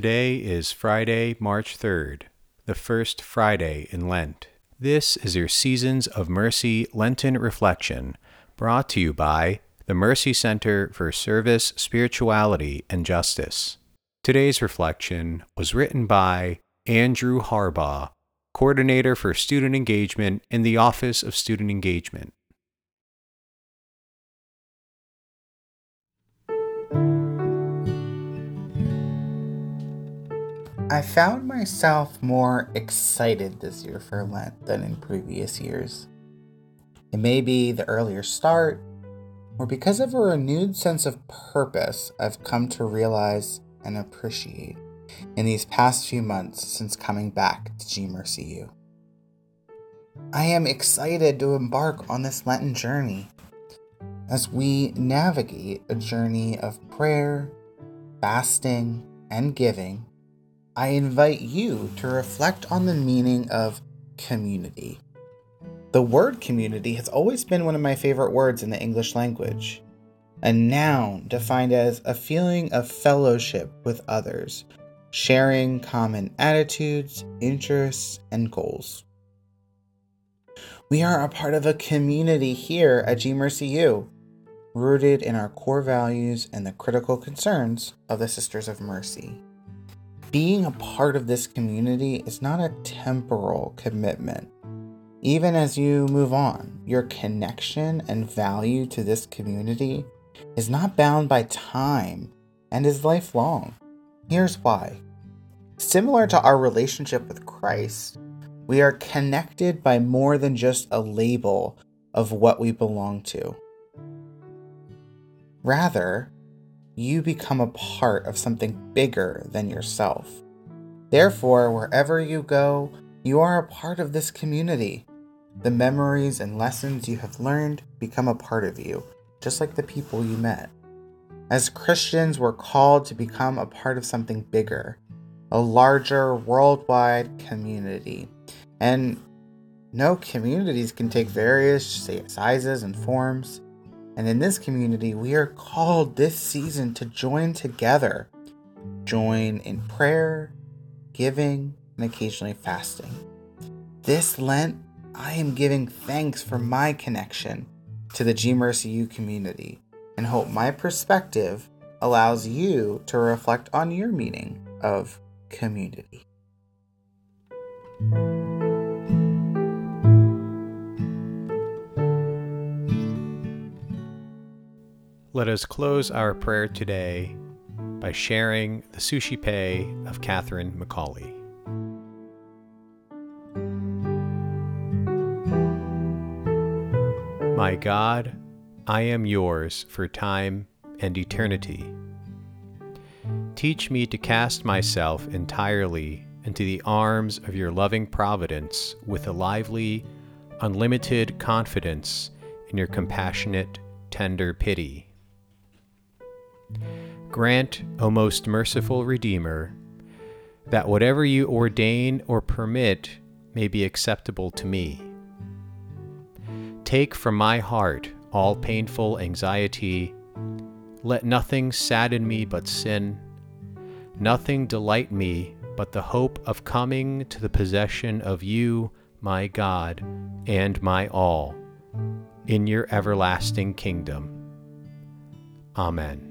Today is Friday, March 3rd, the first Friday in Lent. This is your Seasons of Mercy Lenten Reflection, brought to you by the Mercy Center for Service, Spirituality, and Justice. Today's reflection was written by Andrew Harbaugh, Coordinator for Student Engagement in the Office of Student Engagement. I found myself more excited this year for Lent than in previous years. It may be the earlier start, or because of a renewed sense of purpose I've come to realize and appreciate in these past few months since coming back to GMercyU. I am excited to embark on this Lenten journey as we navigate a journey of prayer, fasting, and giving I invite you to reflect on the meaning of community. The word community has always been one of my favorite words in the English language. A noun defined as a feeling of fellowship with others, sharing common attitudes, interests, and goals. We are a part of a community here at GMercyU, rooted in our core values and the critical concerns of the Sisters of Mercy being a part of this community is not a temporal commitment. Even as you move on, your connection and value to this community is not bound by time and is lifelong. Here's why. Similar to our relationship with Christ, we are connected by more than just a label of what we belong to. Rather, you become a part of something bigger than yourself. Therefore, wherever you go, you are a part of this community. The memories and lessons you have learned become a part of you, just like the people you met. As Christians, we're called to become a part of something bigger, a larger worldwide community. And no communities can take various sizes and forms. And in this community, we are called this season to join together. Join in prayer, giving, and occasionally fasting. This Lent, I am giving thanks for my connection to the GMercyU community and hope my perspective allows you to reflect on your meaning of community. Let us close our prayer today by sharing the Suscipe of Catherine McAuley. My God, I am yours for time and eternity. Teach me to cast myself entirely into the arms of your loving providence with a lively, unlimited confidence in your compassionate, tender pity. Grant, O most merciful Redeemer, that whatever you ordain or permit may be acceptable to me. Take from my heart all painful anxiety. Let nothing sadden me but sin, nothing delight me but the hope of coming to the possession of you, my God, and my all, in your everlasting kingdom. Amen.